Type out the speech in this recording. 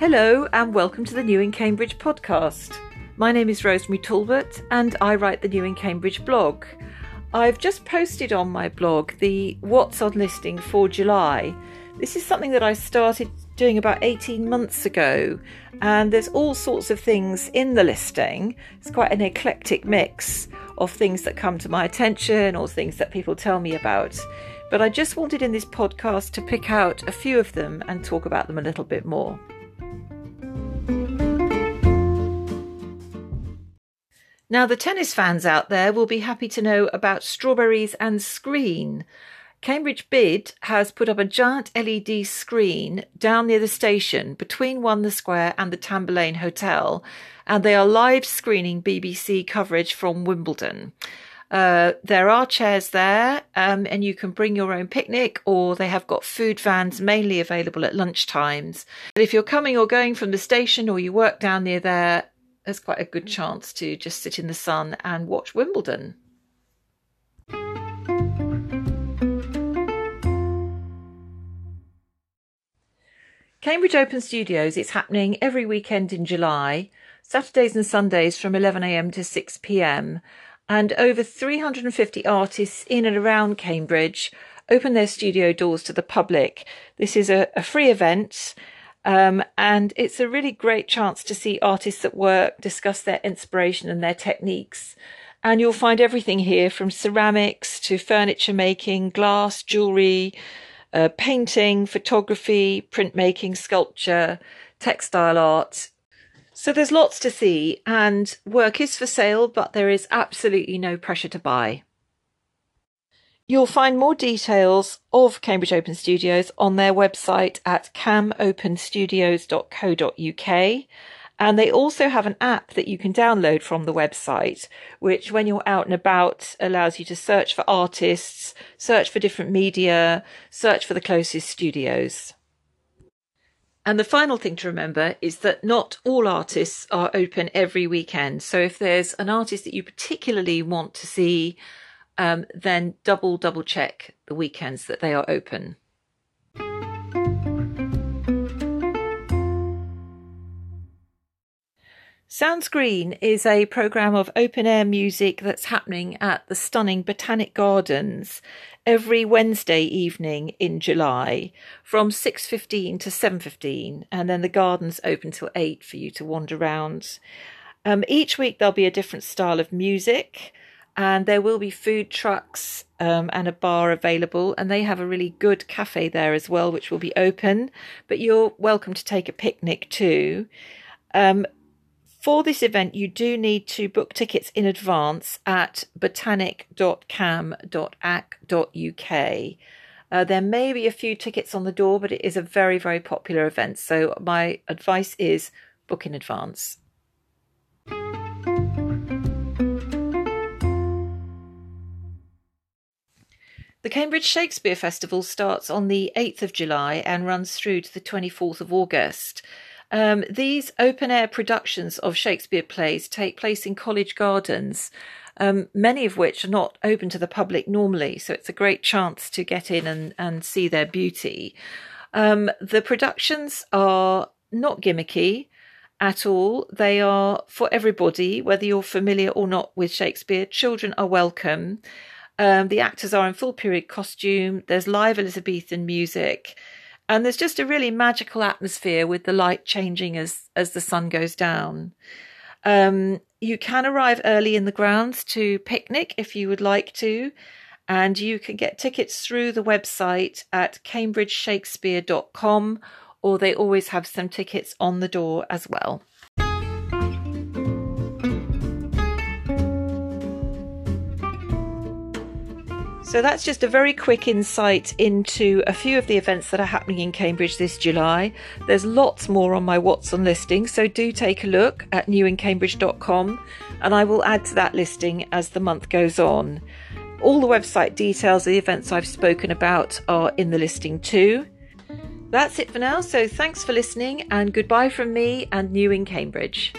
Hello, and welcome to the New in Cambridge podcast. My name is Rosemary Talbot, and I write the New in Cambridge blog. I've just posted on my blog the What's on listing for July. This is something that I started doing about 18 months ago, and there's all sorts of things in the listing. It's quite an eclectic mix of things that come to my attention or things that people tell me about. But I just wanted in this podcast to pick out a few of them and talk about them a little bit more. Now, the tennis fans out there will be happy to know about strawberries and screen. Cambridge BID has put up a giant LED screen down near the station between One the Square and the Tamburlaine Hotel, and they are live screening BBC coverage from Wimbledon. Uh, there are chairs there, um, and you can bring your own picnic, or they have got food vans mainly available at lunch times. But if you're coming or going from the station or you work down near there, there's quite a good chance to just sit in the sun and watch Wimbledon. Cambridge Open Studios, it's happening every weekend in July, Saturdays and Sundays from 11am to 6pm, and over 350 artists in and around Cambridge open their studio doors to the public. This is a, a free event um, and it's a really great chance to see artists at work, discuss their inspiration and their techniques. And you'll find everything here from ceramics to furniture making, glass, jewelry, uh, painting, photography, printmaking, sculpture, textile art. So there's lots to see, and work is for sale, but there is absolutely no pressure to buy. You'll find more details of Cambridge Open Studios on their website at camopenstudios.co.uk. And they also have an app that you can download from the website, which, when you're out and about, allows you to search for artists, search for different media, search for the closest studios. And the final thing to remember is that not all artists are open every weekend. So if there's an artist that you particularly want to see, um, then double double check the weekends that they are open. Sounds Green is a programme of open air music that's happening at the stunning Botanic Gardens every Wednesday evening in July from 6.15 to 7.15 and then the gardens open till 8 for you to wander around. Um, each week there'll be a different style of music and there will be food trucks um, and a bar available and they have a really good cafe there as well which will be open but you're welcome to take a picnic too um, for this event you do need to book tickets in advance at botanic.cam.ac.uk uh, there may be a few tickets on the door, but it is a very, very popular event. So, my advice is book in advance. The Cambridge Shakespeare Festival starts on the 8th of July and runs through to the 24th of August. Um, these open air productions of Shakespeare plays take place in college gardens, um, many of which are not open to the public normally, so it's a great chance to get in and, and see their beauty. Um, the productions are not gimmicky at all. They are for everybody, whether you're familiar or not with Shakespeare. Children are welcome. Um, the actors are in full period costume. There's live Elizabethan music, and there's just a really magical atmosphere with the light changing as as the sun goes down. Um, you can arrive early in the grounds to picnic if you would like to, and you can get tickets through the website at cambridgeshakespeare.com, or they always have some tickets on the door as well. So that's just a very quick insight into a few of the events that are happening in Cambridge this July. There's lots more on my What's on listing, so do take a look at newincambridge.com and I will add to that listing as the month goes on. All the website details of the events I've spoken about are in the listing too. That's it for now, so thanks for listening and goodbye from me and New in Cambridge.